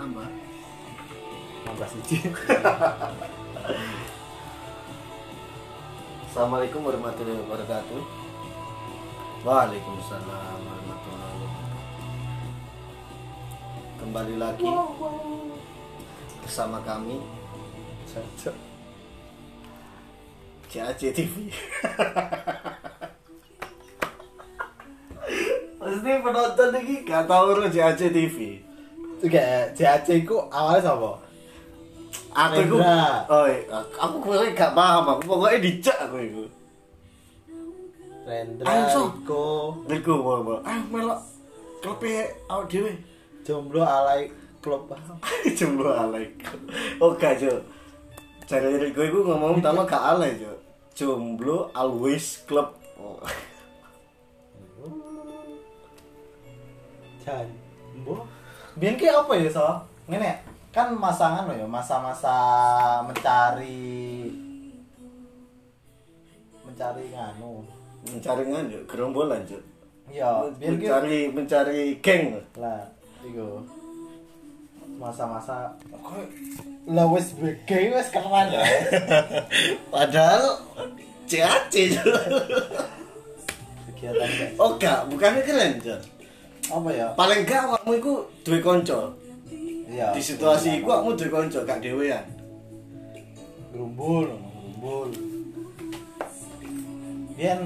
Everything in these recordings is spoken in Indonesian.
nambah 16 biji. Assalamualaikum warahmatullahi wabarakatuh. Waalaikumsalam warahmatullahi wabarakatuh. Kembali lagi bersama kami. CAC TV Pasti penonton ini gak tau lo CAC TV Juga CAC ku awalnya sama Aku itu Rendra. Oh iya, aku pokoknya gak paham aku Pokoknya dicak aku itu Rendra, Ayo, so. Riko, Riku mau mau Ah melok Klepe awak dewe jomblo alay klub Jomblo alay Oh gak Jo Jadi Riku itu ngomong pertama gak alay Jo Jomblo always club oh. Jambo. Biar ki apa ya so? Ngene kan masangan lo ya masa-masa mencari mencari nganu. Mencari ngan Jo Gerombolan Ya, biar ki Mencari Mencari geng. Lah iku. Masa-masa kok lah wis BG wis keren ya. Padahal CAC Kegiatan Oh gak. Bukannya keren Jo apa ya? Paling gak awakmu itu duwe konco Iya. Di situasi iku awakmu duwe konco gak dhewean. Gerumbul gerumbul biar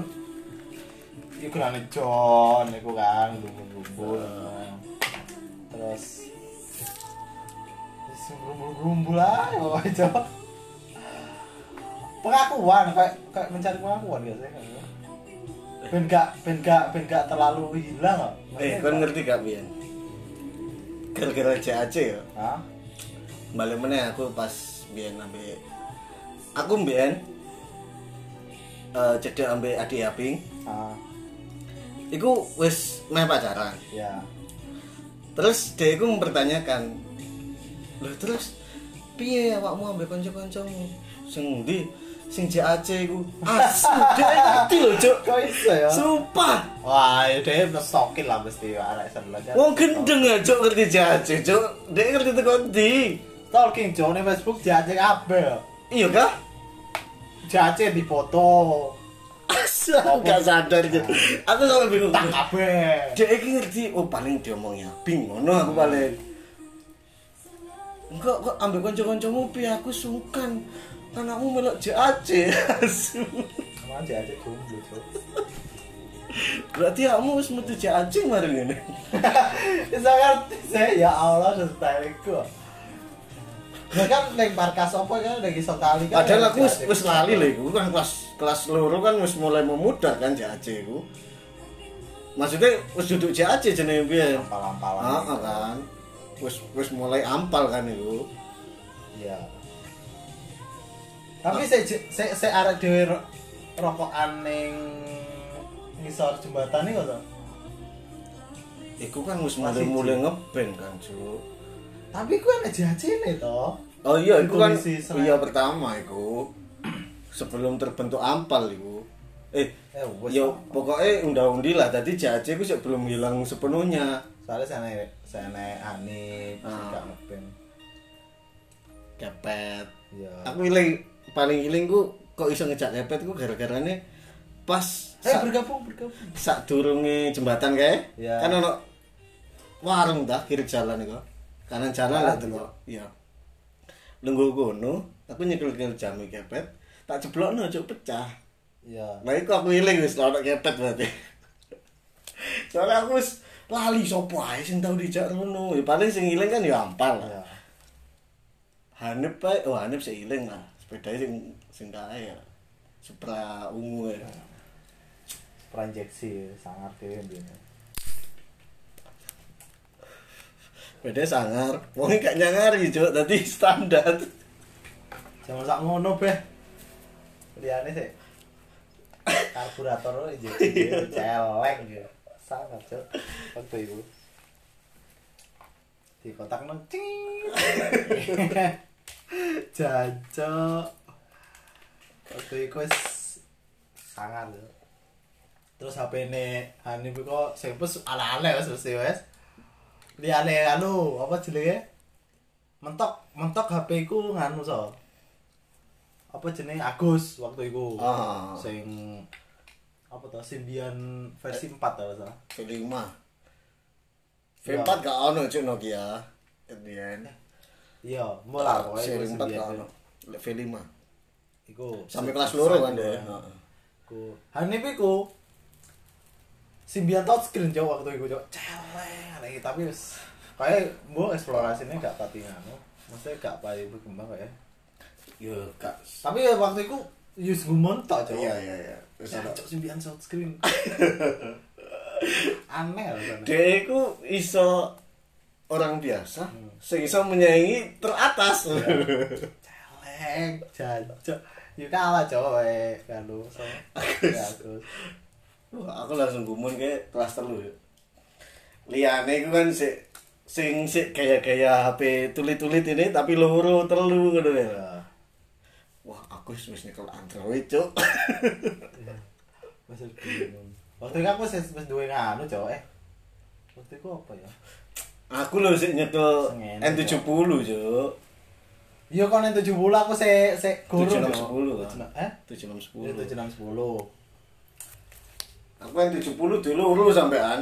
iku lah John iku kan gerumbul gerumbul terus? Terus gerumbul gerumbul lah John pengakuan kayak kayak mencari pengakuan biasanya kan ben gak ben gak ben gak terlalu hilang kok Eh, kan ngerti gak Bian? Gara-gara CAC ya? Hah? Balik meneh aku pas Bian ambil Aku Bian uh, Cedek ambil adik Aping. Ah, Iku wis meh pacaran. Ya. Terus dia iku mempertanyakan Loh terus Piye awakmu ambil konco-koncomu Sing ndi Sing CAC iku Asu Dia ngerti loh Cuk Kok iso ya? Sumpah Wah, ya dia mesokil lah mesti arek sebelah. Wong gendeng ya Cuk ngerti CAC Cuk Dia ngerti tekan ndi Talking John di Facebook diajak apa? Iya kah? Diajak di foto. aku gak sadar gitu. Aku sampe bingung. Tak kabeh. Dia iki ngerti, oh paling diomongnya ping ngono aku paling. Enggak kok ambil kanca-kancamu pi aku sungkan. Anakmu melok JAC. Asu. Sama diajak jomblo, Cuk. Berarti kamu wis metu JAC mari ngene. Bisa ngerti saya ya Allah stylingku. Ya kan neng Barkas apa kan lagi iso kali kan. Padahal aku wis wis lali lho iku kan kelas kelas loro kan wis mulai memudar kan JAC iku. Maksudnya wis duduk JAC jenenge piye? Ampal-ampalan. Heeh kan. Wis wis mulai ampal kan iku. Iya. Tapi saya saya saya arek dhewe ro- rokokan ning ngisor jembatan iki kok. Iku kan wis Masih mulai-mulai ngeband kan, Cuk. Tapi ku ana jajine to. Oh iya, itu kan iya pertama iku. Sebelum terbentuk ampal iku. Eh, Eh, yo ampal. pokoknya undang-undi lah. Tadi iku sih belum hilang sepenuhnya. Soalnya sana sana Hanif Ah. juga ngeband. Kepet. Iya. Aku iling paling iling ku kok iso ngejak kepet ku gara-garane pas Eh bergabung bergabung. sak durunge jembatan kae. Iya. Kan ono warung dah kiri jalan iku. Kanan jalan lah delok. Iya. Lungguh kono, aku nyekel-nyekel jam kepet, tak jeblokno cuk pecah. Iya. Nah itu aku iling wis ono kepet berarti. Soalnya aku wis lali sopo ae sing tau dijak ngono. Ya paling sing iling kan ya ampal. Iya. Hanif bae, oh Hanif sing iling lah. Sepeda sing sing ya. Supra ungu ya. Proyeksi sangar dhewe mbene. Beda sangar. Wong gak nyangari, Cuk. Dadi standar. Jangan sak ngono beh. Liyane sih. Karburator injeksi celeng gitu. Sangat cok. Waktu itu. Di kotak nang. Jancok. Waktu itu wis sangat lho. Terus HP ini Hanif kok sing pes ala-ala wis mesti wis. Liyane anu apa jenenge? mentok mentok HP ku nganu so apa jenenge Agus waktu itu Ah. sing apa tuh Symbian versi 4 kalau salah V5 Iya. V4 gak ono cuk Nokia kemudian iya mulai pokoknya seri iku 4 gak Symbian ono Lek V5 iku sampai kelas loro kan deh ku Hanif iku Symbian touchscreen jauh waktu itu jauh celeng tapi wis kayak gua eksplorasinya gak pati nganu. Maksudnya gak pati berkembang kayak. Yo gak. Tapi waktu itu use gumon tok jauh iya iya iya. Cok Symbian touchscreen aneh loh sana. dia itu iso orang biasa Hmm. sing iso menyaingi teratas. Celeng jancok yuk kalah coy lu. So ya aku Wah, aku langsung gumun ke kelas telu ya. Liane itu kan si sing si gaya-gaya HP tulit-tulit ini tapi loro telu ngono ya. ya Wah, aku wis nyekel Android, Cuk. masih bingung. Waktu itu aku wis duwe nganu coy. Eh waktu itu apa ya aku lho sik nyekel Sengene, N70, Cuk. iya kon yang 70 aku se se guru 7610 kan. eh 7610. Iya, 7610 Aku N70 dulu sampean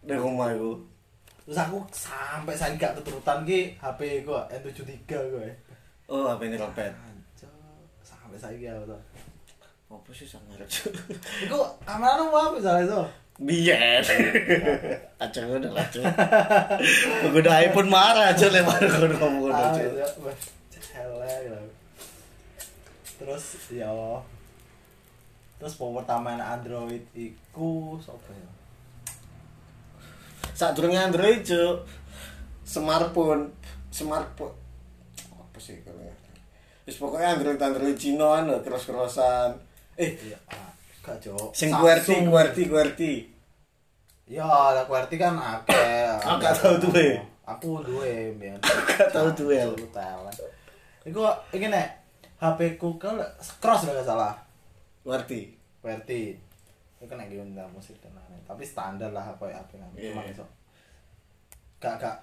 di rumah itu. terus aku sampai saya gak keturutan ki HP gua N73 gue Oh, HP ini rompet. sampai saya gitu tuh Apa sih sangar, Cuk? Iku kamera lu apa misalnya itu? Biar. Aja udah lah, Cuk. Pengguna iPhone marah aja lewat celek gitu. Terus ya Terus pertama Android iku sapa ya? Saat durungnya Android, Cuk. Smartphone, smartphone. Apa sih kalau ya? Wis pokoknya Android Android Cina anu cross-crossan. Eh, Iya, ah, gak jauh. sing QWERTY, QWERTY, QWERTY. Ya, lah QWERTY kan akeh. Aku gak tau duwe. Aku duwe, mbiyen. gak tau duwe. Aku talent. Iku iki nek HP ku kan cross gak salah. QWERTY. QWERTY. Iku kena game musik tenan. Tapi standar lah HP HP nang. Iya, Cuma iya. iso. Gak gak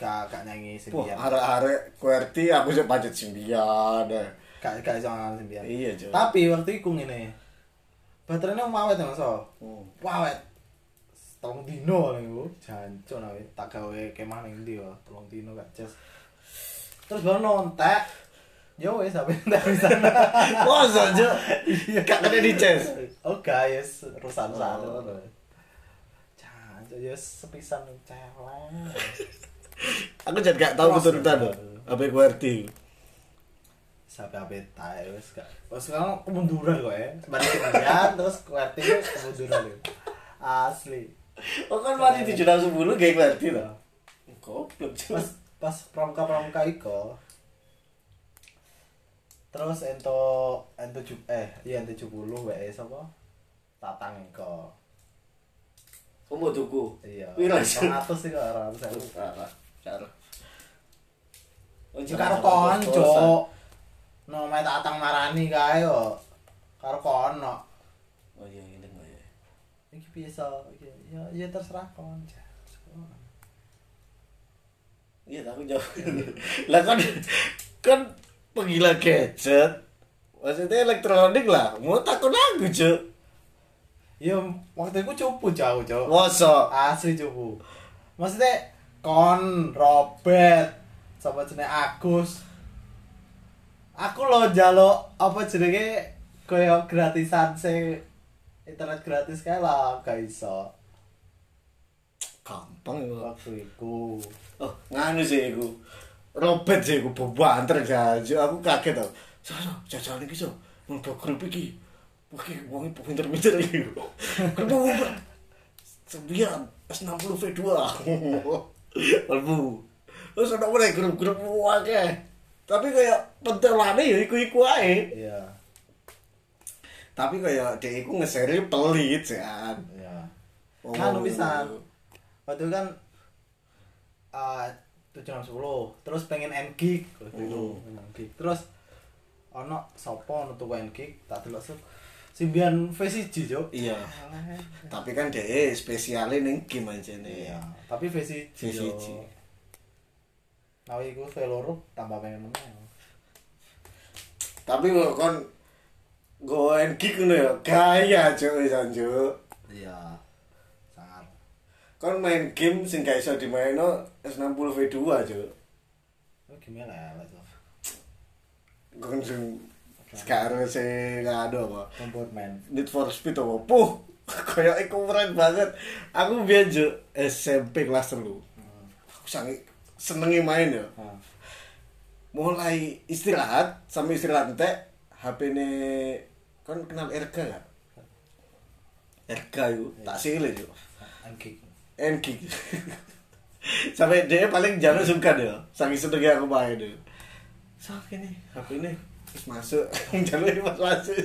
gak gak nyanyi Wah, sembian. arek-arek QWERTY aku sih budget sembilan. eh. Gak gak iso nyanyi sembian. Iya, Cuk. Tapi waktu iku ngene. Baterainya mau awet ya Mas. Hmm. Awet. Tolong dino niku. Jancuk nawe tak gawe kemah ning ndi yo. Tolong dino gak jas. Terus baru nontek. Yo wis sampe ndak bisa. Wah, Cuk. Gak kena di chest. Oh guys, rusan-rusan. Oh. Jancuk yo sepisan celeng. Aku jadi gak tahu keturutan ya. loh. HP QWERTY. Sampai apa tae wis gak. Terus sekarang kemunduran kok ya. Balik kemudian terus itu kemunduran itu. Asli. Oh kan mari 710 kayak QWERTY loh. Goblok, Cuk. pas pas pramuka pramuka iko terus ento ento ju eh iya ento tujuh wae sapa tatang iko Kok mau tuku? iya ratus sih kok ratus sewu Salah, salah. Oh, karo konco. No main tatang marani kae yo karo kono Oh iya, ini enggak ya. iki bisa iki ya ya terserah kon Iya, tapi jauh. lah kan kan penggila gadget. Maksudnya elektronik lah. Mau takut lagu, Cuk. ya waktu itu cupu jauh jauh Masa? asli cupu maksudnya kon Robert sama jenenge Agus aku lo jalo apa jenenge koyo gratisan se internet gratis kae lah gak iso Gampang itu. waktu Oh, nganu sih iku. Robert sih iku bebanter jajo. Aku kaget tau. So, so, jajan iki so. Mlebu grup iki. Oke, wong pinter-pinter iki. Grup sembilan S60 V2. Mlebu. Terus ada mulai grup-grup akeh tapi kayak pentelane ya iku-iku ae. Iya. Tapi kayak dia iku ngeseri pelit kan iya. Oh. Kan bisa waktu kan eh, uh, tujuh enam sepuluh terus pengen end kick gitu terus ono sopo ono end m kick tak terlalu sih Simbian V1 jo. Iya. Tapi kan dia spesialin neng gimana aja nih. Iya. Tapi V1 Nah, iya, iku suwe loro tambah pengen meneh. Tapi kalau kon goen kick nih ya, kaya cuy isan. Iya. Sangat. Kon main game sing gak iso dimaino S60 v dua cuk. Oh, game elek to. Kon sing sekarang sih nggak ada apa Comportment Need for Speed apa puh kayak ikut keren banget aku biasa SMP kelas terlu. Hmm. aku sangat senengi main ya. Ah. Mulai istirahat sampai istirahat entek HP ini kan kenal Erga gak? Erga itu tak silih yuk. Angkik. NG sampai dia paling jangan sungkan ya saking senengnya aku main ya so ini HP ini terus masuk jalur ini masuk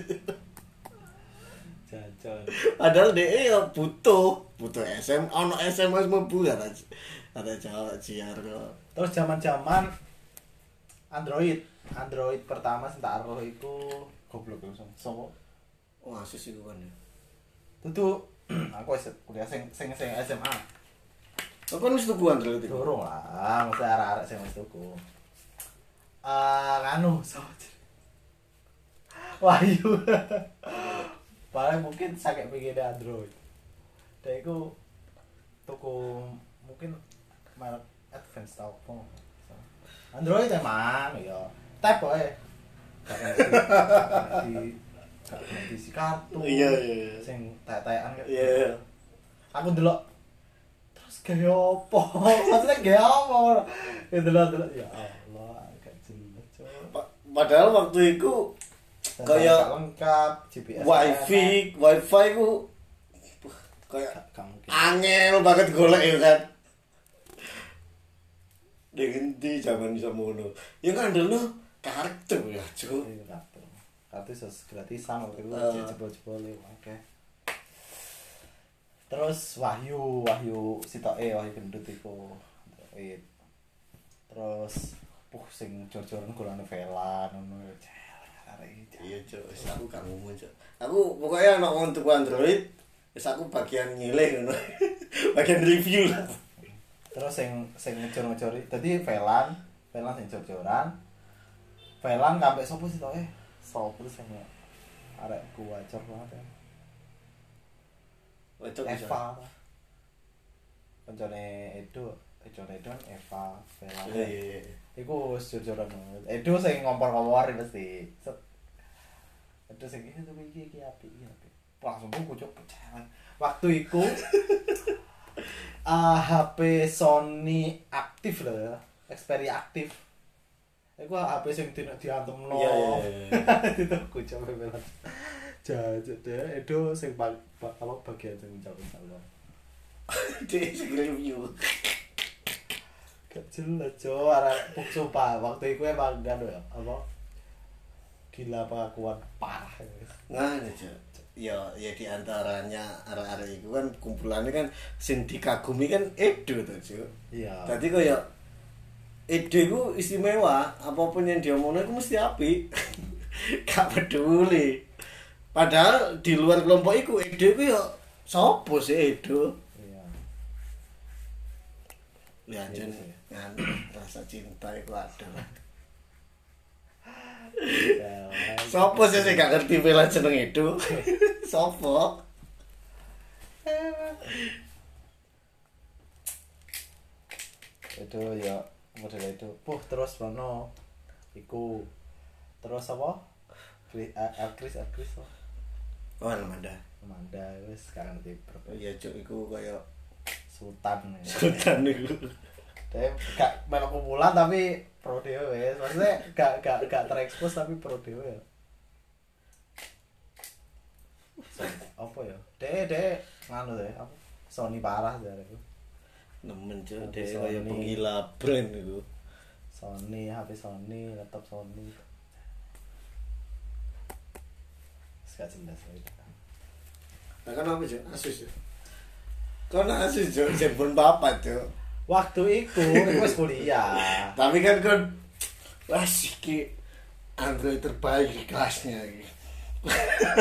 Jajan. padahal dia ya butuh butuh SM ono SMS mebu kan ada Jawa ciar kok Terus zaman-zaman Android, Android pertama sing tak aruh iku goblok langsung. Sopo? wah asus itu kan ya Tutu aku wis kuliah sing sing sing SMA. Kau kan mesti tuku Android itu Durung lah, mesti arek-arek sing wis tuku. Eh sapa jenenge? Wahyu. Paling mungkin sakit pikirnya Android. Dan iku tuku mungkin merek Advance tau. Android emang ya. Tap wae. Gak gak gak ngerti si kartu. Iya, iya, iya. Sing tek-tekan kayak iya aku delok terus gaya apa maksudnya gaya apa ya delok delok ya Allah agak jelas padahal waktu itu Kayak lengkap GPS wifi wifi ku kayak gak gak angel banget golek ya kan dengan di zaman bisa mono ya kan dulu kartu ya Iya, kartu kartu sos gratisan waktu itu Eh. jebol jebol oke. Terus Wahyu Wahyu sitoke Wahyu gendut iku. Android. terus puh sing jor-joran golane Vela ngono iki iya wis aku gak ngomong cuy aku pokoknya anak tuku android wis aku bagian nyileh ngono. Bagian review lah terus sing sing ngejor-ngejori dadi Velan Velan sing jor-joran. Velan sampe sopo sih toh eh? Sopo sing arek kuwacor banget ya. Eva kancane Edo kancane Edo kan Eva Velan. Iya iya iya. Iku jor-joran banget. Edo sing ngompor-ngompor mesti. Set. Edo sing iki tuh iki iki apik iki apik. Langsung buku cok pecah waktu iku ah HP Sony aktif loh ya Xperia aktif Iku HP sing dina diantem no. Iya, iya, iya. Itu aku coba bilang. Jajet deh, itu sing bag, apa bagian sing ucapin salam. dia sing review Gak jelas cok, arah sumpah waktu itu emang gak ya apa gila pengakuan parah. Nah, aja. Ya, ya di antaranya arah-arah itu kan kumpulannya kan sing dikagumi kan Edo tuh, cuy. Iya. Tadi kaya Edo itu istimewa, apa pun yang dia omongin itu mesti api. Gak peduli. Padahal di luar kelompok itu Edo itu ya sopo sih Edo? Iya. Ya jen kan rasa cinta itu ada. Sopo sih sing gak ngerti bela jeneng Edo? Sopo? itu ya model itu puh terus mana iku terus apa Kri- A- Elkris Elkris apa Oh, Amanda. Amanda wis gak ngerti berapa Iya, cuk iku kaya Sultan sultan iku. Dia gak melok kumpulan tapi pro dewe. Maksudnya gak gak gak terekspos tapi pro dewe ya. So, apa ya? Deh deh nganu deh apa? Sony parah dari itu. Nemen cuk, Tapi dia kaya Sony. penggila brand iku. Sony, HP Sony, laptop Sony. Gak jelas itu. Nah, kan apa cuk? Asus ya. Kan Asus cuk, jempol papat cuk. Waktu itu, wis kuliah. Tapi kan kan wah iki Android terbaik di kelasnya.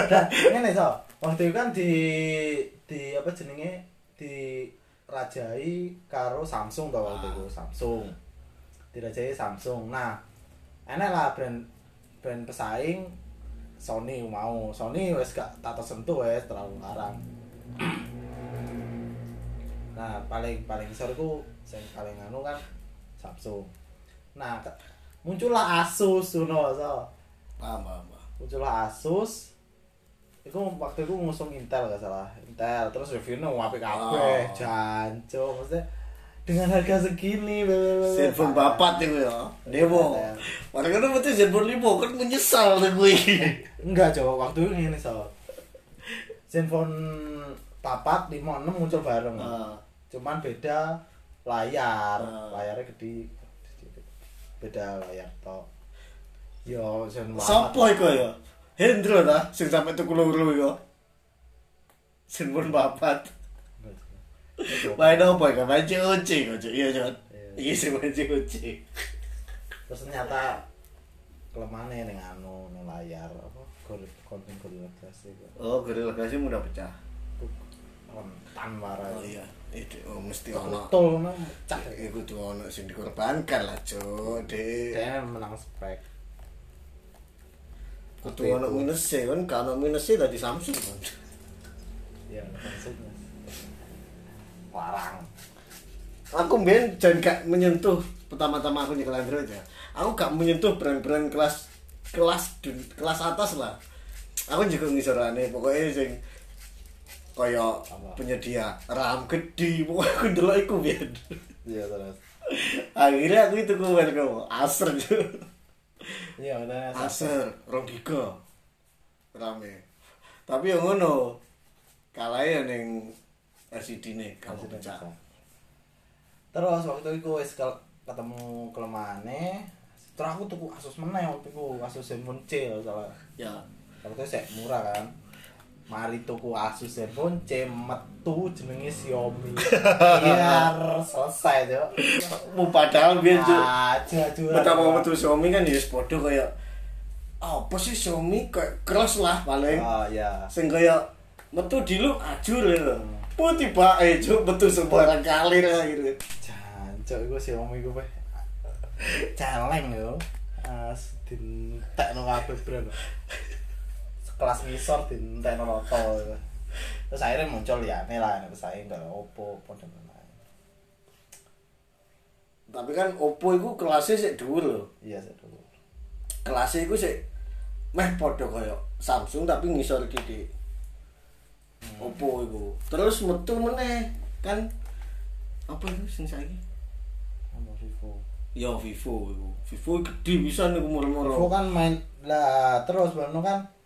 Dan ngene so, waktu itu kan di di apa jenenge di rajai karo Samsung tau waktu itu Samsung. dirajai Samsung nah enak lah brand brand pesaing Sony mau Sony wes gak tak tersentuh wes terlalu larang nah paling paling besar itu yang paling anu kan Samsung nah muncullah Asus Suno so. paham paham paham. muncullah Asus itu waktu itu ngusung Intel gak salah Intel terus reviewnya apik kabeh Oh. janco maksudnya dengan harga segini. Zenfone bapat itu ya. Demo. Padahal kan betul Zenfone limo kan menyesal tuh gue. enggak coba waktu itu ini so Zenfone papat 56 muncul bareng Ah. Cuman beda layar Ah. layarnya gede beda layar tok yo Zenfone Sopo iku ya? Hendro ta sing sampe tuku loro iku. Zenfone bapat. Main apa ya? Main COC kok, Cuk. Iya, Cuk. Iya sih main COC. terus ternyata kelemahannya ning anu ning layar apa gol- konten gorilla glass Oh, gorilla glass mudah pecah. Rentan marah Oh iya, itu oh, mesti ono. betul no cak Iku tuh ono sing dikorbankan lah, Cuk. Dek. dia menang spek Kudu ono minusnya kan, kalau minusnya tadi Samsung kan. ya Samsung larang Aku mbien jangan gak menyentuh pertama-tama aku nyekel Android ya. Aku gak menyentuh brand-brand kelas kelas kelas atas lah. Aku juga ngisorane pokoknya sing kaya penyedia RAM gede pokoknya aku ndelok iku iya terus. Akhirnya aku itu kuwen kamu Acer iya udah Acer, rong giga. Rame. Tapi yang ngono kalahnya ning LCD nih kamu pecah. terus waktu itu wis kel- ketemu kelemahannya terus aku tuku Asus meneh waktu itu Asus Zenfone C salah. Ya, waktu itu sek murah kan mari tuku Asus Zenfone C metu jenenge Xiaomi. Biar selesai tuh mau padahal biar aja Pertama metu Xiaomi kan ya podo kayak apa sih Xiaomi? Kayak keras lah paling. oh ya Sing kayak metu di lu ajur ya. Putih bae cuk metu sembarang kali lah gitu. jancok iku Xiaomi iku pe celeng yo as dintekno kabeh brand sekelas ngisor dintekno roto terus akhirnya muncul ya ini lah yang bersaing kayak Oppo, Oppo dan lain-lain Tapi kan Oppo itu kelasnya sih dhuwur lho. iya saya dulu Kelasnya itu sih meh podo kayak Samsung tapi ngisor gede. Oppo itu. Terus metu meneh kan apa itu sing saiki? sama Vivo Ya Vivo itu. Vivo gede bisa nih umur-umur. Vivo kan main lah terus baru kan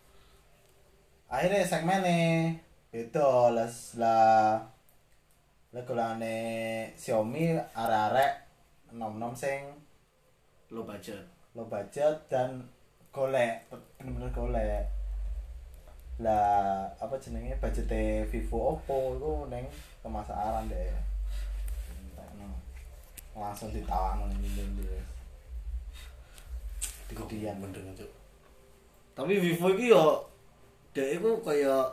akhirnya segmennya beda lah lah lah golane Xiaomi arek-arek nom-nom sing Low budget. low budget dan golek bener-bener golek lah apa jenenge budget Vivo Oppo itu neng pemasaran deh langsung ditawano ning ndi Kemudian. bener Cuk. Tapi Vivo iki yo dek iku kaya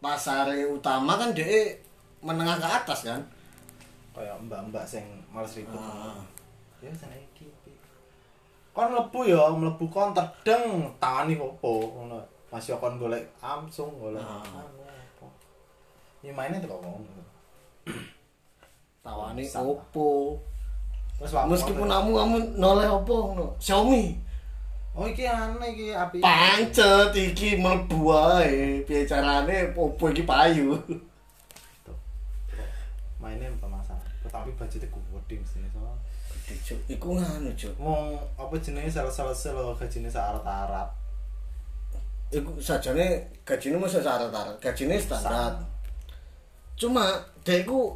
pasare utama kan dek menengah ke atas kan. kayak mbak-mbak sing males ribut Ah. ya sana iki pi. kon mlebu ya mlebu kon terdeng tangani opo ngono masih kon golek Samsung golek Ah. anu apa ya mainnya tuh kok ngono Tawane waktu Meskipun kamu kamu noleh Oppo ngono. Xiaomi. Oh iki aneh iki api Pancet iki mlebu wae. Piye carane Oppo iki payu. Mainnya pemasaran tetapi budgetnya gede sini soalnya Gede Cuk. Iku nganu Cuk. mau apa jenenge salah-salah selo gajine syarat-syarat Iku sajane gajine mesti syarat-syarat. Gajine standar. Cuma dek iku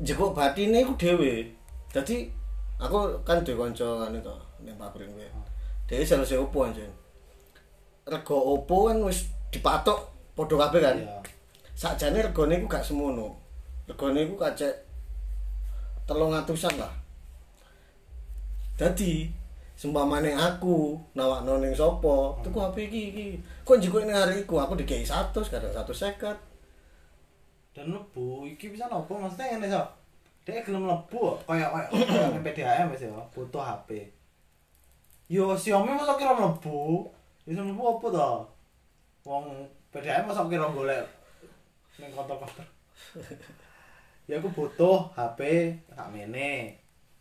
jekuk batine iku dhewe. Dadi aku kan duwe kanca ngene to ning pabrik kuwi. Dhewe selesai Oppo anjen. Rego Oppo kan wis dipatok padha kabeh kan. Iya. Sakjane regane iku gak semono. Regane iku kacek 300-an lah. Dadi seumpamane aku nawakno ning sapa, tuku HP iki iki. Kok njiko ning hari iku aku dikei 100 kadang 150. dan lebu iki bisa nopo maksudnya ngene so Dia gelem mlebu kaya kaya PDAM wis ya, butuh HP. Yo Xiaomi masa kira mlebu? Wis mlebu apa to? Wong PDAM masa kira golek ning kantor-kantor. ya aku butuh HP sak mene.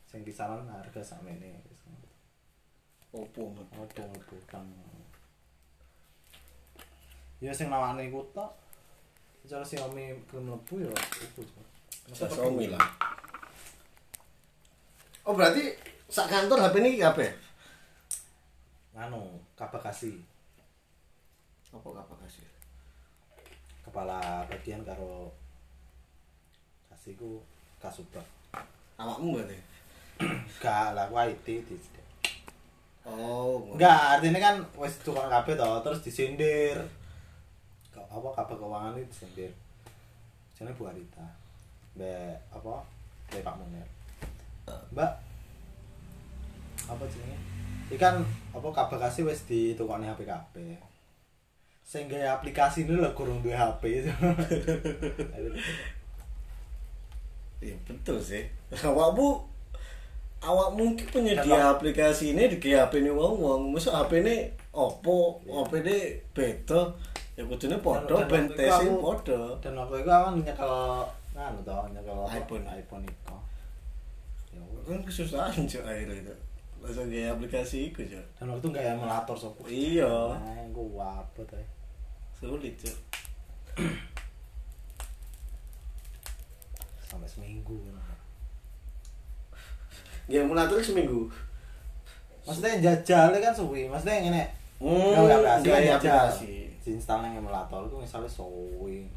Sing kisaran harga sak mene. Opo? Ada bukan. Ya sing nawane iku tok. Cara Xiaomi gelem mlebu ya iku. Masa Xiaomi lah. Oh berarti sak kantor HP ini kabeh? Nganu, Kabakasi. Apa kasih? Kepala bagian karo kasihku Kasubag. Awakmu berarti? Gak lah, aku IT di Oh. Enggak, artinya kan wis tukang kabeh to, terus disindir. Kau apa kabeh keuangan itu disindir. Jenenge Bu Arita. Mbak apa? Mbak Pak Munir. Mbak apa jenenge? Ikan apa kabeh kasih wis ditukoni HP kabeh. Sing gawe aplikasi ini lho kurang duwe HP. Iya betul sih. Awakmu awakmu mungkin penyedia aplikasi ini di HP ini wong wong. Masa HP ini opo, Iya. HP ini beda. Ya kudune podo, Dan- dan ben waktu itu tesin aku- podo. Dan waktu itu aku nyekel nganu to, nyekel iPhone. iPhone itu. Ya wes. Kan kesusahan cok akhirnya itu. Langsung kayak aplikasi itu cok. Dan waktu nggak emulator sopo. Iya. Nah, aku wabet ya. Sulit cok. Sampai seminggu. Ya mulai terus seminggu. Maksudnya jajal kan suwi, maksudnya yang ini. Hmm, Gawe aplikasi kan jajal. Diinstal yang emulator itu misalnya suwi.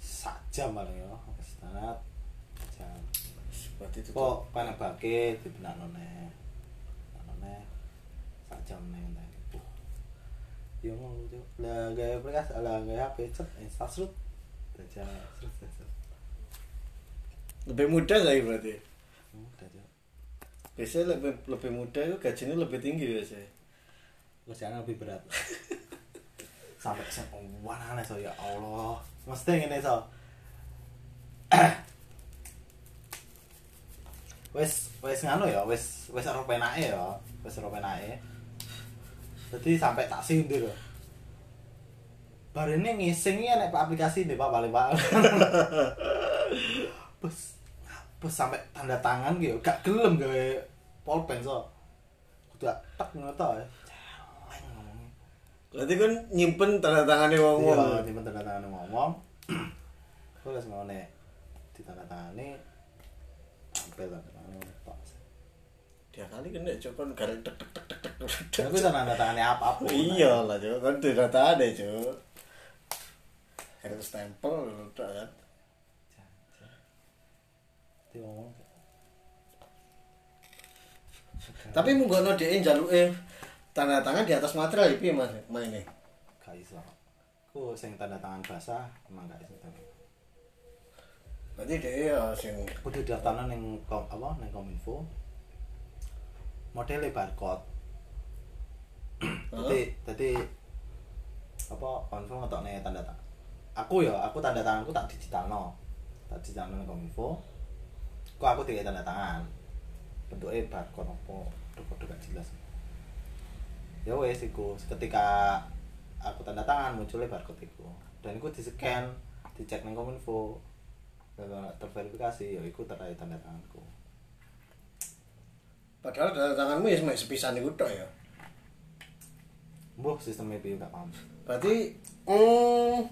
Sak jam paling ya, jam. Berarti itu Kok panen bake dibenak none. None. Sak jam neng tadi. Uh. Ya mau cuk. Lah gawe aplikasi, lah gawe HP cet install serut. Serut serut. lebih mudah sih berarti. Hmm, jajal. Biasanya lebih lebih mudah itu gajinya lebih tinggi biasanya. kerjaan lebih berat sampai sepuan aneh so ya Allah mesti ngene so wes wes nganu ya wes wes ora penake ya wes ora penake jadi sampai tak sindir. Baru ini ngising ya nek aplikasi deh pak paling pak bos bos sampai tanda tangan gitu gak gelem gawe pulpen so udah tak ngono ya Berarti kan nyimpen tanda tangannya wong wong. Iya, nyimpen tanda tangan ngomong. Aku wis ngene di tanda tangane sampai tok. Dia kali kena cok kan garing tek tek tek tek tek. Tapi tanda tangane apa-apa. Iya lah cok kan tidak ada cok. Harus stempel udah kan. Di ngomong. Tapi munggono dhek njaluke tanda tangan di atas materai piye Mas maine? Gak iso. Ku sing tanda tangan basah emang gak iso. Berarti dhek ya sing Kudu daftarno ning kom apa ning Kominfo. Modele barcode. Jadi jadi apa konfirm ngetokne tanda tangan. Aku ya, aku tanda tanganku tak digitalno. Tak digitalno Kominfo. Kok aku tiga tanda tangan. Bentuknya barcode apa, kode-kode gak jelas. Ya wes iku ketika aku tanda tangan munculnya barcode iku. Dan iku di scan, dicek ning Kominfo. Terverifikasi ya iku terai tanda tanganku. Padahal tanda tanganmu ya semek sepisan iku tok ya. Mbuh sistemnya piye gak paham. Berarti hmm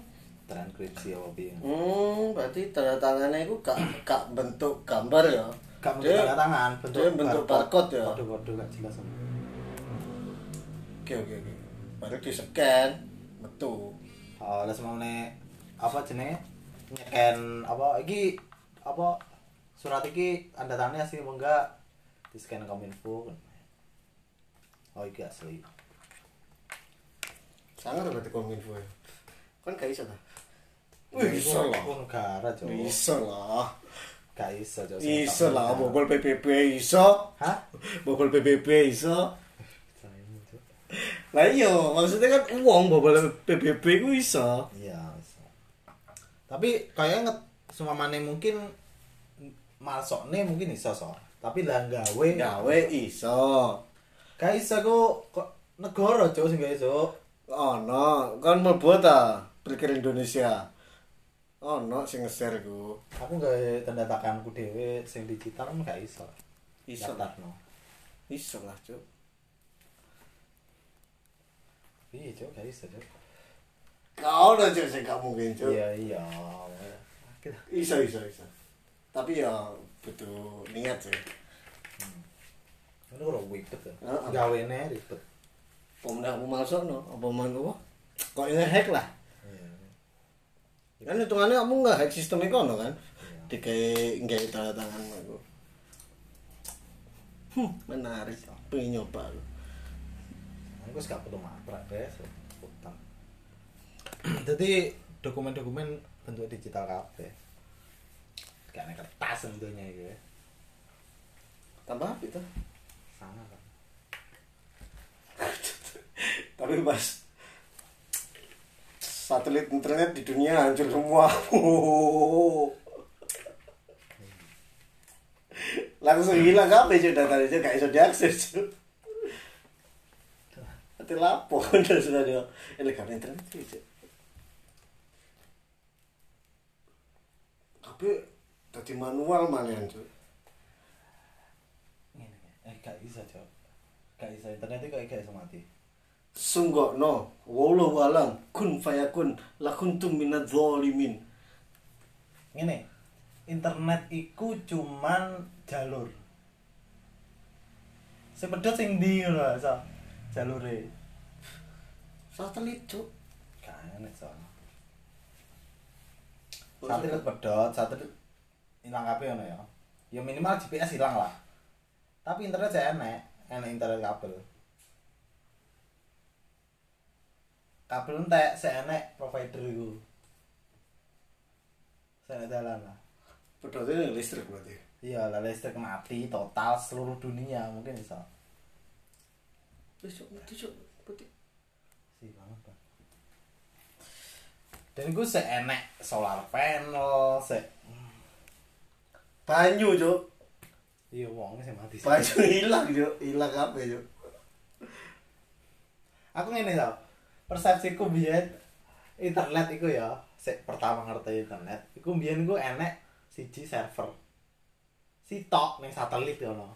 Transkripsi apa piye. Hmm, berarti tanda tangannya itu gak, gak bentuk gambar ya? Gak bentuk tanda tangan, dia bentuk barcode ya? Kode-kode gak jelas. Oke oke oke. Baru di scan, betul. Oh, lah semane apa jenenge? Nyeken apa iki apa surat iki tanda tangannya asli apa enggak? Di scan Kominfo. Oh, iki asli. Sangat berarti kominfo ya. Kan gak bisa Wih, bisa lah. Iku negara, Cok. Bisa lah. Gak iso, Cok. Bisa lah, bobol PBB iso. Hah? Bobol PBB iso. Lah iya, maksudnya kan uang bobol PBB ku iso. Iya, iso. Tapi kayaknya nget semamane mungkin masokne mungkin iso so. Tapi lah gawe gawe iso gak iso ku kok negara cuk sing gak iso. ono kan mlebu ta pikir Indonesia ono sing nge-share ku Aku gawe tanda tanganku dhewe sing digital kan gak iso. iso Daftarno. iso lah cuk Iya cuk gak iso cuk. kau udah cuk sing gak mungkin Iya iya. Iso iso iso tapi ya butuh niat sih Ini ora ribet ya. Heeh. Gawene ribet. pemenang aku masuk no apa main gua kok nge-hack lah Iya. kan hitungannya kamu nggak hack sistem itu no kan Iya. dikai nggak tanda tangan aku hmm menarik pengen nyoba lu Aku perlu maprak guys, utang. Jadi dokumen-dokumen bentuk digital kabeh. Nek kertas tentunya iki. ya. tambah apa itu Sama kan. tapi pas satelit internet di dunia hancur semua langsung hilang apa itu data itu gak bisa diakses. Nanti lapor dan sudah dia ilegal internet itu tapi tadi manual malian cuy. Eh gak bisa, Cok. Gak bisa internet itu kayak gak iso mati. sungguh no wallahu alam kun fayakun lakuntum minadz zalimin Ngene. Internet iku cuman jalur. Sing pedhot sing ndi ngono iso. Jalure. satelit cuk Gak enak so. Satelit pedhot, satelit ilang kabeh ngono ya. Ya minimal GPS hilang lah. Tapi internet saya enek, enek internet kabel. Kabel entek, saya enek provider iku. Saya dalan lah. pedotnya listrik berarti Iya, lah listrik mati total seluruh dunia mungkin bisa. Cuk itu cuk berarti Sih banget, Pak. Dan gue seenek solar panel, se banyu cuk Iya, wong sih mati. banyu hilang cuk hilang apa cuk Aku ngene tau. Persepsiku biyen internet iku ya, sik pertama ngerti internet, iku biyen ku enek siji server. Sitok ning satelit ngono.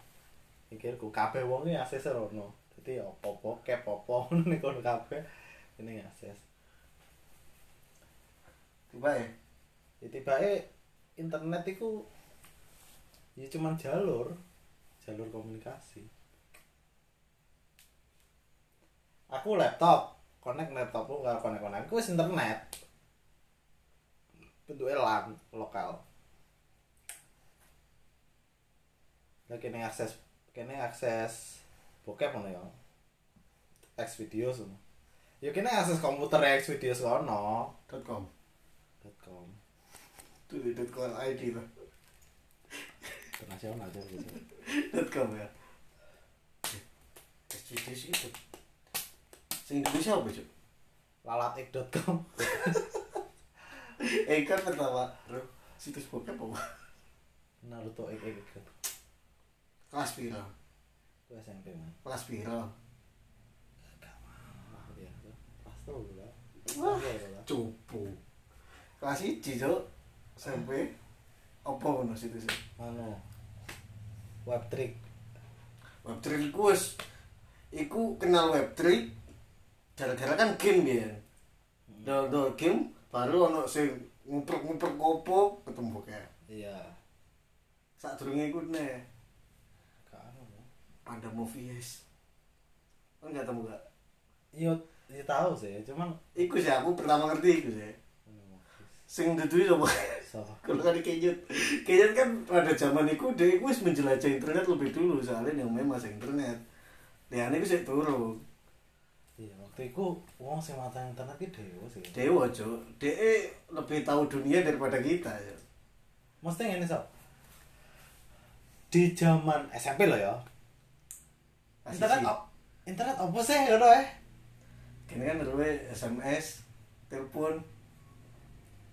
Pikirku kabeh wong iki akses rono. Dadi opo-opo kep opo ngono ning kono kabeh ini akses. tiba ya Ya tibake internet iku ya cuman jalur, jalur komunikasi. Aku laptop, connect laptopku karo konek-konek. Ku wis internet. Bentuknya LAN lokal. Lah kene akses kene akses bokep ngono ya. X video semua. Ya kene akses komputer X video sono. dot com .com. tuh di dot com id lah Internasional aja gitu. dot com ya? SVD sih itu. Sing Indonesia apa cuk? Lalatik.com eh kan pertama bro situs bokep apa? Naruto ek ek kelas piro itu SMP man. Kelas piro wah dia pas tuh lah. Wah. cupu. Kelas iji cuk SMP apa ngono situs anu. Web trick. Web trick iku wis iku kenal web trick gara-gara kan game ya do do game baru ono sing nguprek-nguprek kopo ketemu kayak. Iya. Saat durunge iku nih kan anu ada movies kan nggak tahu gak iya iya tahu sih cuman iku sih aku pertama ngerti iku sih sing dudui coba so kalau kan kejut. Kejut kan pada zaman itu dia iku wis menjelajah internet lebih dulu. Soalnya yang memang masih internet. Dia ini sih turun. Iya waktu itu uang sing mata internet itu dewa sih. Dewa cok dia lebih tahu dunia daripada kita ya mesti ini so di zaman SMP lo ya. Internet internet apa sih ngono eh? Kini kan dulu SMS, telepon,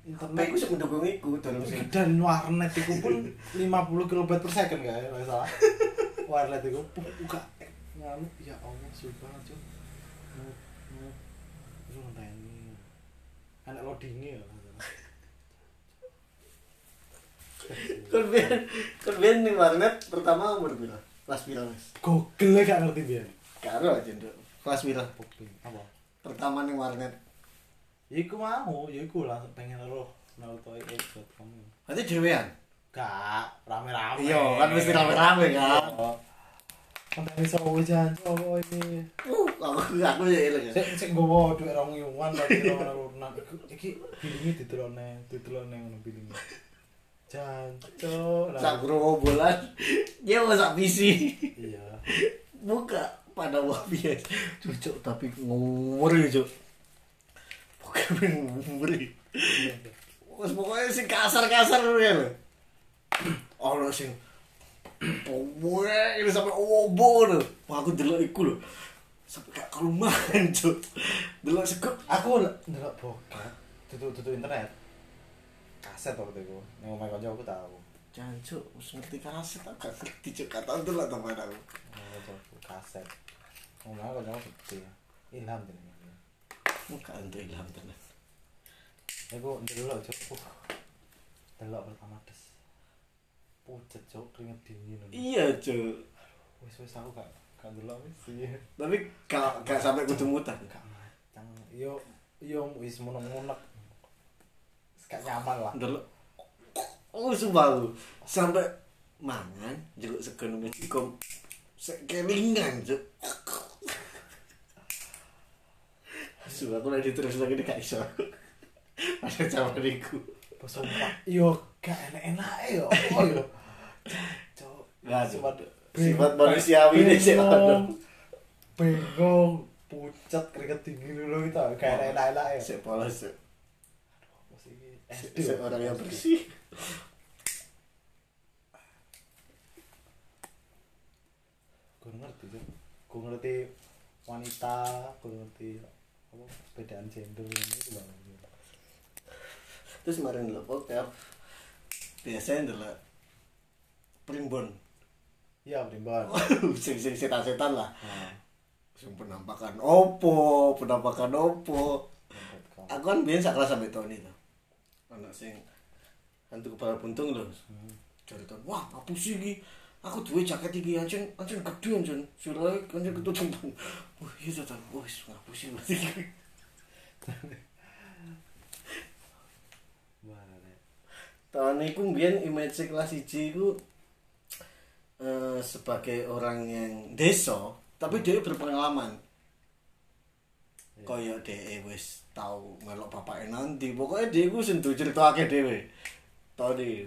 internet Aku sih mendukung iku dalam sing dan warnet itu pun 50 kb per second ya nggak salah warnet itu buka nganu ya Allah subhanallah cuy terus ngenteni anak loadingnya ya kon biyen ning warnet pertama umur pira? Kelas pira, Mas? Google ya gak ngerti biar Karo aja. Kelas pira? apa Pertama ning warnet. Iku mau, ya iku lah pengen roh naruto.com. Berarti dhewean. Gak, rame-rame. Iya, kan mesti rame-rame kan. Sampai iso jan cowok ini. Uh, aku aku ya eling. ya. Sik sik nggowo dhuwit 2000-an lagi ora Iki iki bilinge didelone, didelone ngono bilinge. Jancuk. Sak gerombolan. Dia mau sak visi. Iya. Buka pada wabi Cucuk tapi ngumur ya, Cuk. Buka ngumur. Wes pokoknya sing kasar-kasar ya lho. Ono sing Owe, ini sampai obo lho. Wah, aku delok iku lho. Sampai gak kaluman, Cuk. Delok sekep. Aku ndelok bokep, tutu-tutu internet. Kaset waktu itu. Ning omahe kanca aku tahu. Jancuk, wis ngerti kaset tak gak ngerti Cuk. Kata delok teman aku. Kancaku kaset. Omahe kanca aku gede. Ilham jenenge. Muka untuk ilham tenan. Aku ndelok. Uh. Delok pertama des. Pucet cuk, keringet dingin. Iya, Cuk. Wis wis aku gak gak ndelok wis. Iya. Tapi gak gak sampai kudu mutan. Gak macang. Yo yo wis munek-munek. Wis Gak nyaman lah. Delok. Oh, sumpah lu. Sampai mangan jeluk sego nang Mexico. Sekelingan, Cuk. Sumpah aku lagi terus lagi gak iso. Ada zaman iku. Sumpah, yo gak enak-enak yo. Oh yo. Gak Sifat sifat manusiawi ini sih. Bengong, pucat keringet dingin dulu gitu. Gak enak-enak ya. Sik polos. SD. orang yang bersih. Gue ngerti. Gue ngerti wanita, gue ngerti apa perbedaan gender ini banget. Terus kemarin dulu bokep. Biasanya dulu primbon. Iya, primbon. sing sing setan-setan lah. Nah, Sing penampakan opo, penampakan opo. Aku kan biasa kelas sampai tahun itu. Anak sing hantu kepala buntung lho. Hmm. Cari wah apa sih ini? Aku duwe jaket iki ancen ancen gede ancen. Sirahe ancen ketutupan. Wah, iya ta. Wah, wis ngapus sih berarti. Tahun iku mbiyen image kelas 1 iku eh sebagai orang yang desa, tapi dia berpengalaman. Iya. Kaya dia wis tau melok bapake nanti. Pokoknya dia iku sing duwe critakake dhewe. Tau di.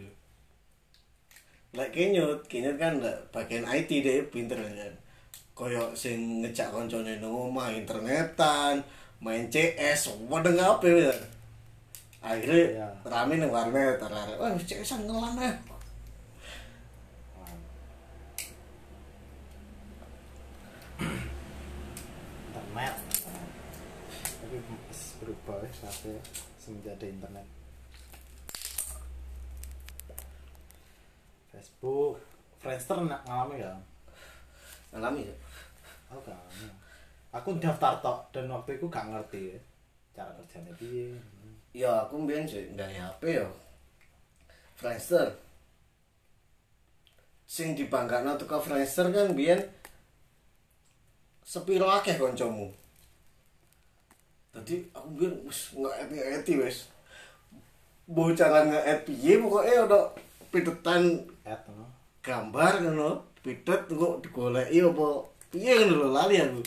Lek kenyut, kenyut kan bagian IT dia pinter kan. Kaya sing ngejak koncone nang omah internetan, main CS, wedeng apa ya. Akhirnya Iya. rame ning warnet, arek-arek, "Wah, CS-an ngelan eh." Wah. internet tapi berubah ya sampai semenjak ada internet Facebook Friendster nak ngalami ya Alami ya. aku gak ngalami aku daftar tok dan waktu itu gak ngerti ya cara kerjanya piye Ya aku mbiyen sih nggak HP ya. Friendster. Sing tuh ke Friendster kan mbiyen sepiro akeh kancamu. Tadi aku mbiyen wis nge-eti wis. Bocah lan nge-et piye pokoke ana pitetan gambar ngono, pitet engko digoleki apa? Piye ngono lho lali aku.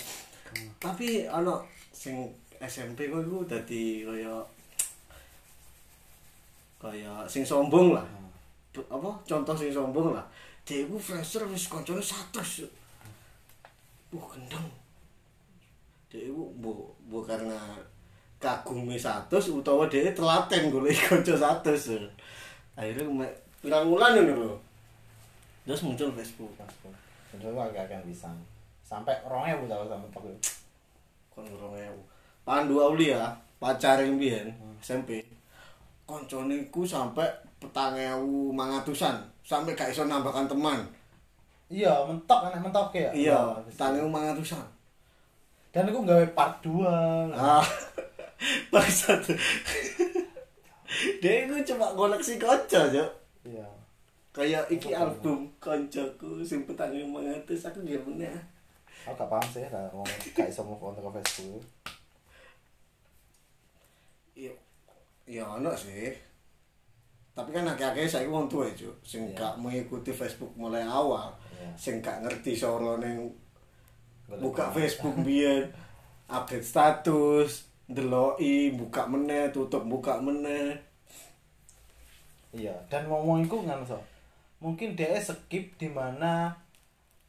Tapi ana sing SMP kok iku dadi kaya kaya sing sombong lah. Apa? Contoh sing sombong lah. Dia itu fresher wis koncone 100 uh gendeng. Dia itu bu, bu karena kagumi 100 utawa dia telaten golek kanca 100 akhirnya pirang ngono lho terus muncul Facebook. Facebook. Itu agak akan bisa. Sampai orangnya udah sampai pakai kon 2000 Pandu Aulia pacar yang biyen SMP koncone ku sampai petang ewu mangatusan sampai gak iso nambahkan teman. Iya mentok enak mentok ya. Iya Oh, petang ewu mangatusan dan aku nggawe part 2 ah bangsat dia itu cuma koleksi konco cok iya. Kayak iki album koncoku sing petang ewu mangatus aku gak meneh aku gak paham sih lah ngomong gak iso move on ke Facebook iya iya ono sih. Tapi kan akeh-akeh saya wong tua cuk sing Iya. gak mengikuti Facebook mulai awal sing gak ngerti soro Golek buka. Facebook biyen update status deloki buka meneh tutup buka meneh iya dan ngomong iku ngono so. Mungkin dia skip di mana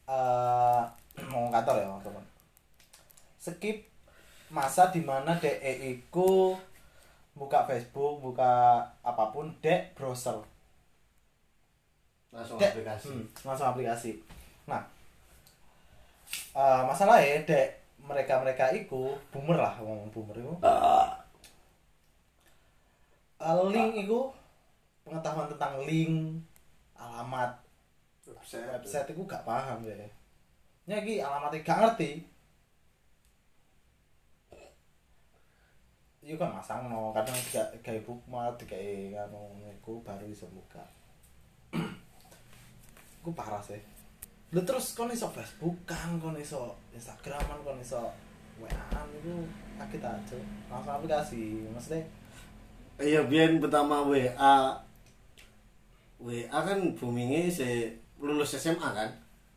eh ngomong kantor ya teman skip masa di mana DE iku buka Facebook buka apa pun dek browser. Langsung Dek, aplikasi. hmm, langsung aplikasi. Nah, eh masalahnya dek mereka mereka iku boomer lah ngomong boomer iku. Eh, link iku pengetahuan tentang link alamat website website iku gak paham deh. Nya iki alamatnya gak ngerti. Iya kan masang no, kadang gak gawe bookmark, digawe anu iku baru bisa buka. Iku parah sih. Lu terus kon iso Facebookan, kon iso Instagraman, kon iso WA-an iku sakit aja. Langsung aplikasi, maksudnya iya biyen pertama WA WA kan boomingnya si lulus SMA kan?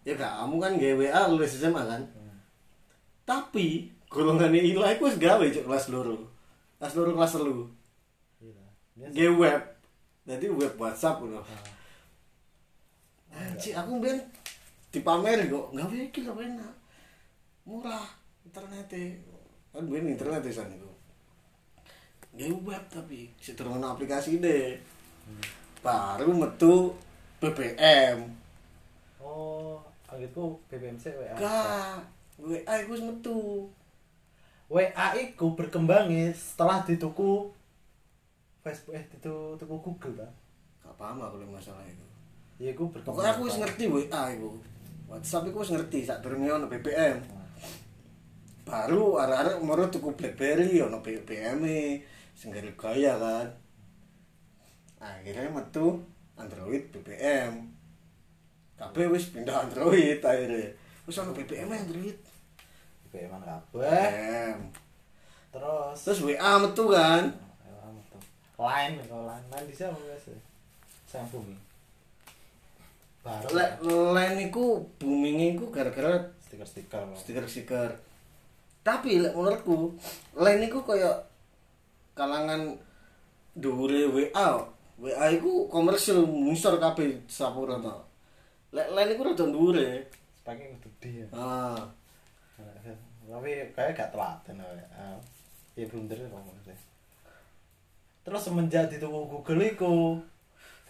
Ya gak? Kamu kan gak WA lulus SMA kan? Tapi golongan ilah iku wis gawe cuk kelas loro. Kelas loro kelas telu. Iya. Gak web. Jadi web WhatsApp loh. Ah. Anjir, aku ben dipamer kok gawe iki lho enak. Murah internet kan ben internet di sana itu Gak web tapi seterusnya ono aplikasi deh baru metu BBM Oh, anggitku BBMC WA. gak WA iku metu WA iku berkembangnya setelah dituku Facebook eh ditu tuku Google ta. gak paham aku masalah itu Ya iku berkembang. pokoknya aku ngerti WA iku WhatsApp iku ngerti saat durunge ono BBM baru arek-arek moro tuku BlackBerry ono BBM e sing gaya kan akhirnya metu Android BBM kabeh wis pindah Android akhirnya wis ono BBM Android BBM kabeh. BBM Terus terus WA metu kan WA metu. Line kalau line line bisa apa biasa? Sayang bumi. Baru lek lain iku booming iku gara-gara stiker-stiker. stiker-stiker tapi lek menurutku lain iku kaya kalangan dhuwure WA WA iku komersil musor kabeh sapura to lek lain iku rada dhuwure Pakai kudu dia. ah Tapi kayak gak telaten WA. Ya blunder kok maksudnya. Terus semenjak dituku Google iku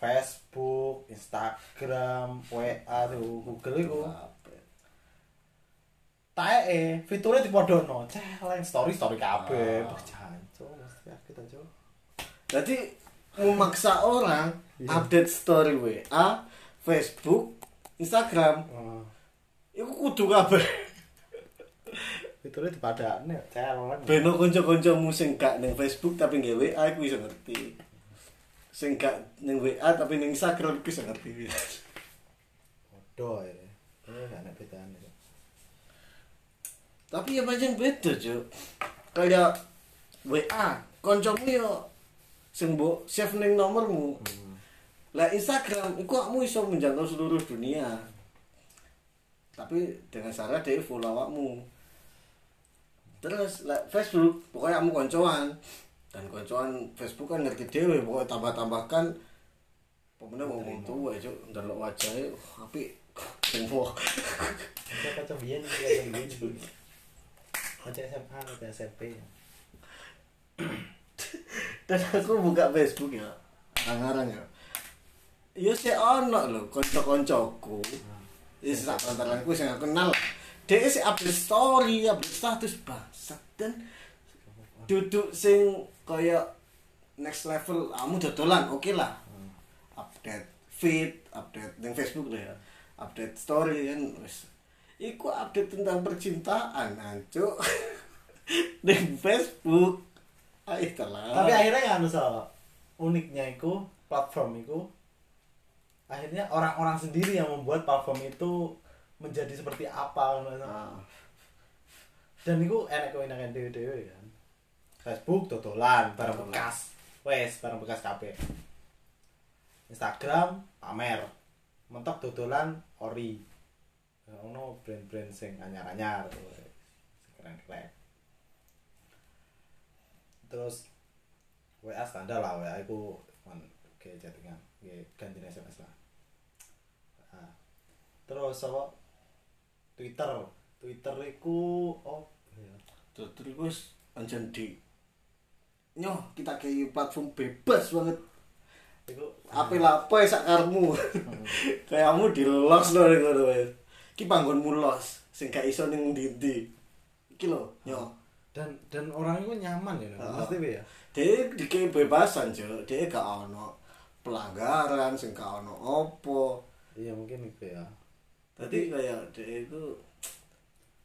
Facebook, Instagram, WA tuh Google iku. Tae fiturnya dipodono, celeng story story kabeh. Ah. Wah, jancu mesti kita jo. jadi memaksa orang Iya. update story WA Facebook Instagram Oh, iku kudu kabeh fiturnya dipadane celeng. beno kanca-kancamu sing gak ning Facebook tapi nggak WA iku iso ngerti sing gak ning WA tapi ning Instagram iku iso ngerti Bodoh ya. Gak ada bedanya. tapi ya pancen beda cuk kayak WA kancamu yo sing mbok save ning nomormu. Lah Instagram iku kamu iso menjangkau seluruh dunia. Tapi dengan syarat dia follow awakmu. Terus lah Facebook pokoknya kamu koncoan. Dan koncoan Facebook kan ngerti dewe pokoknya tambah-tambahkan pemenang ngomong tua cuk ndelok wajahnya wah, apik. Semua Saya kaca biyen, kaca biyen. Kaca SMA, kaca SMP. Dan aku buka Facebook ya. Ngarang ya? Ya sih ono lho kanca-kancaku. Ya sak pantalanku sing aku kenal. Dia sih update story update status bangsat dan duduk sing kaya next level kamu dodolan oke lah. Update feed update yang Facebook deh ya. Update story kan wis. Iku update tentang percintaan anco di Facebook ayo telah tapi akhirnya ya so uniknya itu platform itu akhirnya orang-orang sendiri yang membuat platform itu menjadi seperti apa. Ah, dan itu enak kau enakan dewe dewe kan. Facebook dodolan barang bekas. wes barang bekas kabeh. Instagram pamer. Mentok dodolan ori. Ono brand-brand sing anyar-anyar tuh keren-keren terus WA standar lah WA itu kan kayak chattingan kayak ganti SMS lah. Nah, terus apa? Twitter. Twitter itu oh ya Twitter iku wis anjen di nyoh kita kayak platform bebas banget. Itu apa lah apa ya sakarmu kayakmu di los nih ngono wes. Ki panggonmu los sing gak iso ning ndi iki lho nyoh dan dan orang itu nyaman ya Ah. pasti ya. Dia dikei bebasan cok dia gak ono pelanggaran sing gak ono opo. Iya mungkin itu ya. Tadi kayak dia itu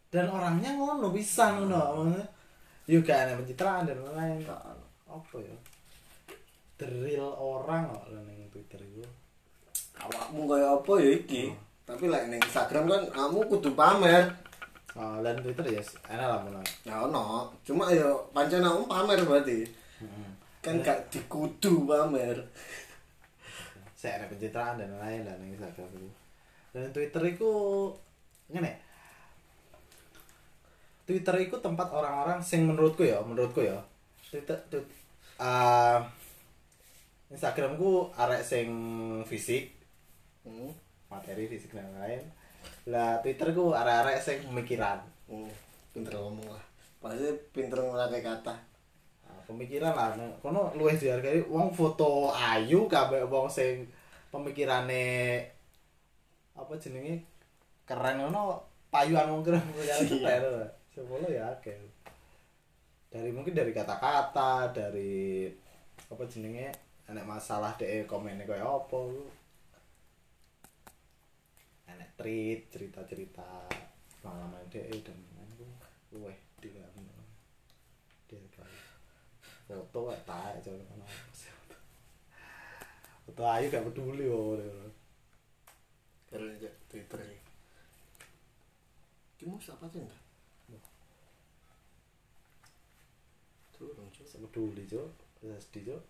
dan orangnya ngono bisa ngono. Maksudnya juga ada pencitraan dan lain-lain. Apa ya? The real orang kok lo neng twitter itu. Awakmu kayak apa ya iki? Tapi like ning Instagram kan kamu kudu pamer oh, dan twitter ya enak lah menurut. Ya ono. Cuma ya pancen kamu pamer berarti. Kan gak dikudu pamer. Saya ada pencitraan dan lain-lain lah neng instagram itu. Dan twitter itu ngene. Twitter itu tempat orang-orang sing menurutku ya, menurutku ya. Twitter tut, ah, Instagramku arek sing fisik, hmm. materi fisik dan lain. Lah Twitterku arek-arek sing pemikiran. hmm. pinter ngomong lah pasti pinter ngelakai kata Nah, pemikiran lah, nah, kono luwih dihargai wong foto ayu kabeh wong sing pemikirane apa jenenge keren ngono payuan wong keren keren keren. Sepuluh ya akeh. Dari mungkin dari kata-kata, dari apa jenenge enek masalah deh komennya kayak apa. Enek tweet, cerita-cerita pengalaman deh dan lain-lain luweh di dia kali foto kayak taek coba kan sih foto. Ayu gak peduli oh kalau aja Twitter ya kamu siapa tuh enggak? Turun cuy Gak peduli cok SD cok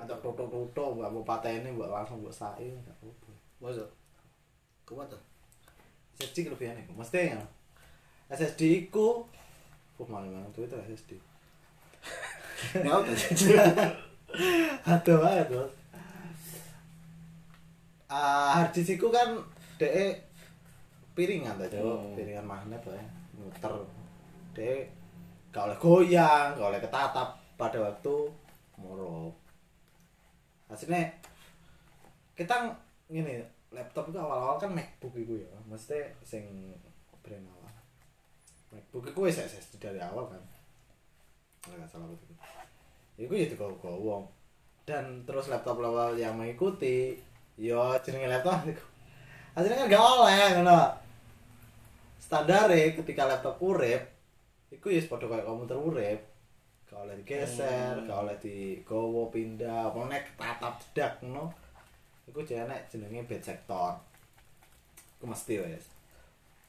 atau toto toto nggak mau patenin buat langsung buat sain nggak apa masa kuat tuh SSD kelebihannya mesti ya SSD ku oh malah malah Twitter SSD nggak tuh ada banget bos ah hard disk iku kan de piringan ta cok Hmm. piringan magnet lah ya muter. De gak oleh goyang gak oleh ketatap pada waktu moro hasilnya kita gini laptop itu awal-awal kan MacBook itu ya. Maksudnya sing brand awal. MacBook itu wis SSD dari awal kan. Kalau nggak salah betul. Itu ya digawa wong. Dan terus laptop awal yang mengikuti yo jenenge laptop hasilnya kan gak oleh ngono. Standar ketika laptop urip iku ya padha kayak komputer urip. Gak oleh digeser Hmm. gak oleh digowo pindah apa nek tatap jedak ngono iku jenenge jenenge bed sector iku mesti wes.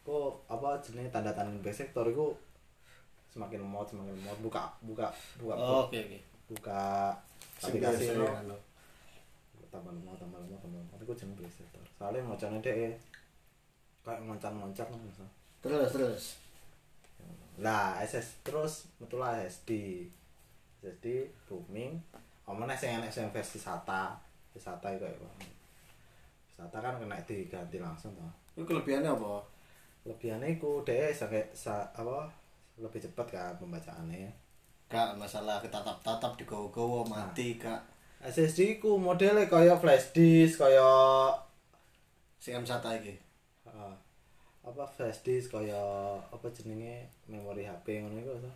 Kok apa jenenge tanda tanda bed sector iku semakin lemot semakin lemot. Buka buka buka Oh, oke oke. Buka Sing aplikasi biasa lo ya, tambah lemot tambah lemot tambah lemot. Iku jenenge bed sector soalnya macane dhek kayak ngoncan-ngoncan kan misal terus terus. Lah SS terus betul lah SSD SSD booming. Omongnya sing enek sing versi SATA SATA itu kayak apa SATA kan kena diganti langsung toh. Itu kelebihannya apa? Lebihannya iku deh sampai sa, apa lebih cepat kan pembacaannya. Kak masalah ketatap-tatap di gowo mati kak. SSD ku modelnya kayak flash disk kayak si M1 lagi ah, apa flash disk kayak apa jenenge memori HP ngono iku to.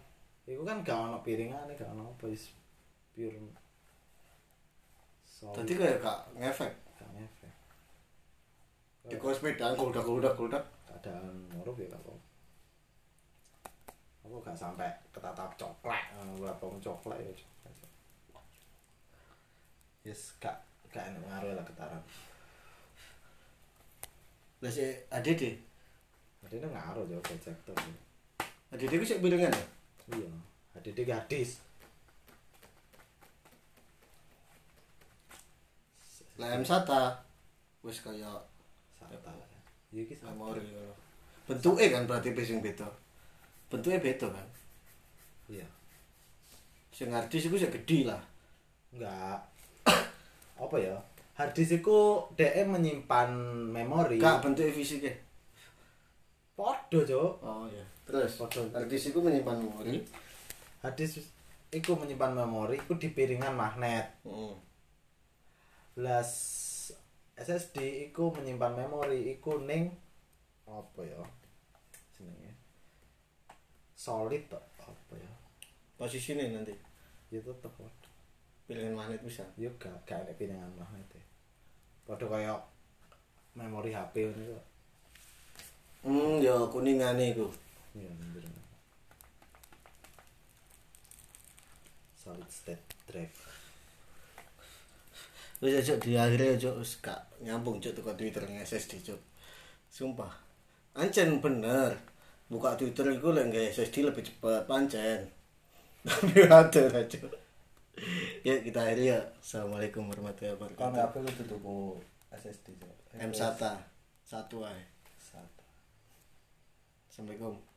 Iku kan gak ono piringane, gak ono apa pure solid Tadi kayak gak ngefek. gak ngefek Di kos sepeda guldak guldak guldak. keadaan ngorup ya apa apa gak sampai ketatap coklat berapa coklat ya coklat yes gak gak enak ngaruh lah getaran Lah si jadi ini ngaruh jauh projector. ADD ku sik bilangan ya. iya ada di gadis Lah M Sata wis kaya Sata iya ki sama memori ngono. Bentuke kan berarti sing beda. Bentuke beda kan. iya Sing harddisk iku sik gedhi lah. enggak apa ya harddisk itu DM menyimpan memori Gak bentuke fisike. podo cok Oh iya. Terus Podo. harddisk iku menyimpan memori. harddisk itu menyimpan memori itu di piringan magnet Heeh. Belas SSD iku menyimpan memori iku ning apa ya jenenge? Solid tok apa ya? Posisine nanti? Ya tetep pilihan magnet bisa. ya gak gak ada piringan magnet e. Padha kaya memori HP ngono kok Hmm, ya kuningane iku. ya bener. Solid state drive Wis aja di akhirnya wis gak nyambung cuk teko Twitter SSD cuk. Sumpah. Ancen bener. Buka Twitter iku lek nggae SSD lebih cepat pancen. Tapi ada aja. Ya kita akhiri ya. Assalamualaikum warahmatullahi kan wabarakatuh. HP lu tutup SSD M SATA satu ae. satu Assalamualaikum.